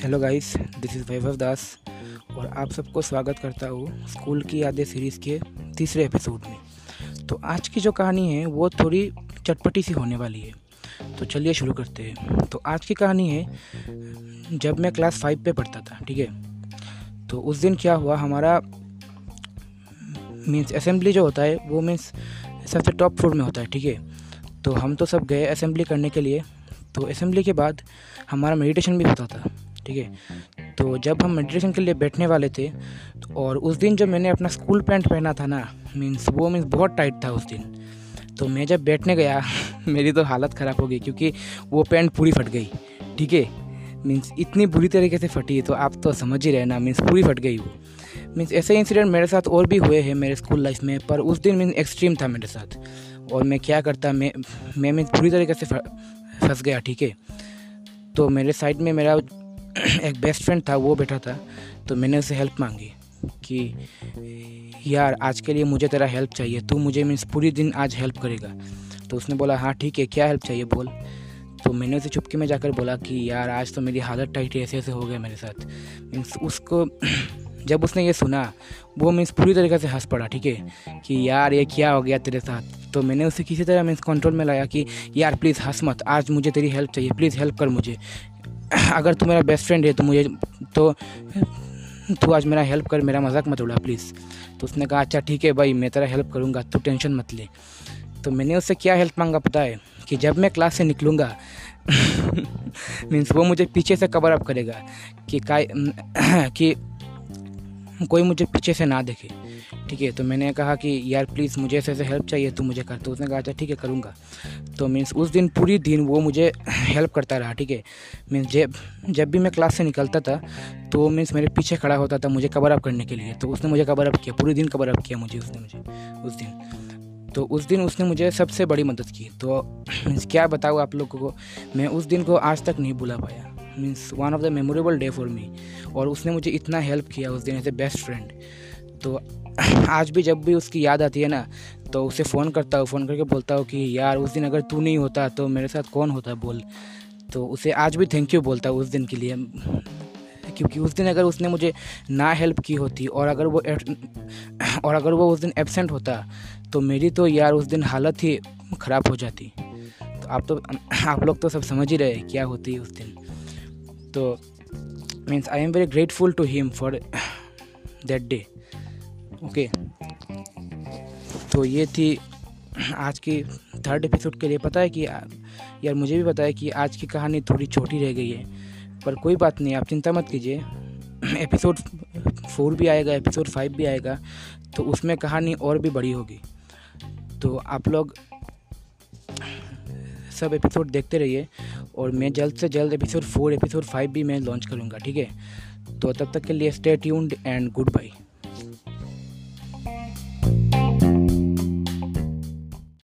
Hello guys this is Vaibhav Das और आप सबको स्वागत करता हूँ स्कूल की यादें सीरीज़ के तीसरे एपिसोड में। तो आज की जो कहानी है, वो थोड़ी चटपटी सी होने वाली है। तो चलिए शुरू करते हैं। तो आज की कहानी है, जब मैं क्लास फाइव पे पढ़ता था, ठीक है? तो उस दिन क्या हुआ, हमारा मीन्स असेंबली जो होता है, वो मीन्स सबसे टॉप फ्लोर में होता है, ठीक है? तो हम तो सब गए असेंबली करने के लिए। तो असेंबली के बाद हमारा मेडिटेशन भी होता था। ठीक है? तो जब हम मेडिटेशन के लिए बैठने वाले थे तो और उस दिन जब मैंने अपना स्कूल पैंट पहना था ना मीन्स वो मीन्स बहुत टाइट था उस दिन। तो मैं जब बैठने गया, मेरी तो हालत ख़राब हो गई क्योंकि वो पैंट पूरी फट गई, ठीक है? मीन्स इतनी बुरी तरीके से फटी है तो आप तो समझ ही रहे ना मीन्स पूरी फट गई वो। मीन्स ऐसे इंसिडेंट मेरे साथ और भी हुए हैं मेरे स्कूल लाइफ में, पर उस दिन मीन्स एक्सट्रीम था मेरे साथ। और मैं क्या करता, मैं मैं मीन्स पूरी तरीके से फंस गया, ठीक है? तो मेरे साइड में मेरा एक बेस्ट फ्रेंड था, वो बैठा था तो मैंने उसे हेल्प मांगी कि, यार, आज के लिए मुझे तेरा हेल्प चाहिए, तू मुझे मीन्स पूरी दिन आज हेल्प करेगा। तो उसने बोला हाँ ठीक है, क्या हेल्प चाहिए बोल? तो मैंने उसे चुपके में जाकर बोला कि, यार, आज तो मेरी हालत टाइट ऐसे ऐसे हो गए मेरे साथ। मीन्स उसको, जब उसने ये सुना, वो मीन्स पूरी तरीके से हंस पड़ा, ठीक है? कि, यार, ये क्या हो गया तेरे साथ? तो मैंने उसे किसी तरह मीन्स कंट्रोल में लाया कि, यार प्लीज़ हंस मत, आज मुझे तेरी हेल्प चाहिए प्लीज़ हेल्प कर मुझे। अगर तू मेरा बेस्ट फ्रेंड है तो मुझे तो तू आज मेरा हेल्प कर, मेरा मज़ाक मत उड़ा प्लीज़ तो उसने कहा अच्छा ठीक है भाई, मैं तेरा हेल्प करूँगा, तू टेंशन मत ले. तो मैंने उससे क्या हेल्प मांगा पता है? कि जब मैं क्लास से निकलूँगा मीन्स वो मुझे पीछे से कवर अप करेगा कि का कि कोई मुझे पीछे से ना देखे। ठीक है तो मैंने कहा कि, यार प्लीज़ मुझे ऐसे ऐसे हेल्प चाहिए तो मुझे कर। तो उसने कहा अच्छा ठीक है, करूँगा। तो मीन्स उस दिन पूरी दिन वो मुझे हेल्प करता रहा, ठीक है। मीन्स जब जब भी मैं क्लास से निकलता था तो मीन्स मेरे पीछे खड़ा होता था मुझे कवर अप करने के लिए। तो उसने मुझे कवर अप किया, पूरे दिन कवर अप किया मुझे उसने मुझे, उस दिन। तो उस दिन उसने मुझे सबसे बड़ी मदद की। तो क्या बताऊँ आप लोगों को, मैं उस दिन को आज तक नहीं भूला पाया। Means one of the memorable day for me और उसने मुझे इतना हेल्प किया उस दिन एज ए बेस्ट फ्रेंड तो आज भी जब भी उसकी याद आती है ना तो उसे फ़ोन करता हूँ फ़ोन करके बोलता हूँ कि, यार, उस दिन अगर तू नहीं होता तो मेरे साथ कौन होता, बोल। तो उसे आज भी थैंक यू बोलता हूँ उस दिन के लिए। क्योंकि उस दिन अगर उसने मुझे ना हेल्प की होती और अगर वो और अगर वो उस दिन एबसेंट होता तो मेरी तो यार उस दिन हालत ही ख़राब हो जाती। तो आप तो आप लोग तो सब समझ ही रहे क्या होती है उस दिन। तो means I am very grateful to him for that day okay तो ये थी आज की थर्ड एपिसोड के लिए। पता है कि, यार मुझे भी पता है कि आज की कहानी थोड़ी छोटी रह गई है, पर कोई बात नहीं, आप चिंता मत कीजिए। एपिसोड फोर भी आएगा एपिसोड फाइव भी आएगा तो उसमें कहानी और भी बड़ी होगी। तो आप लोग सब एपिसोड देखते रहिए। और मैं जल्द से जल्द एपिसोड फोर एपिसोड फाइव भी मैं लॉन्च करूँगा, ठीक है? तो तब तक के लिए stay tuned and good bye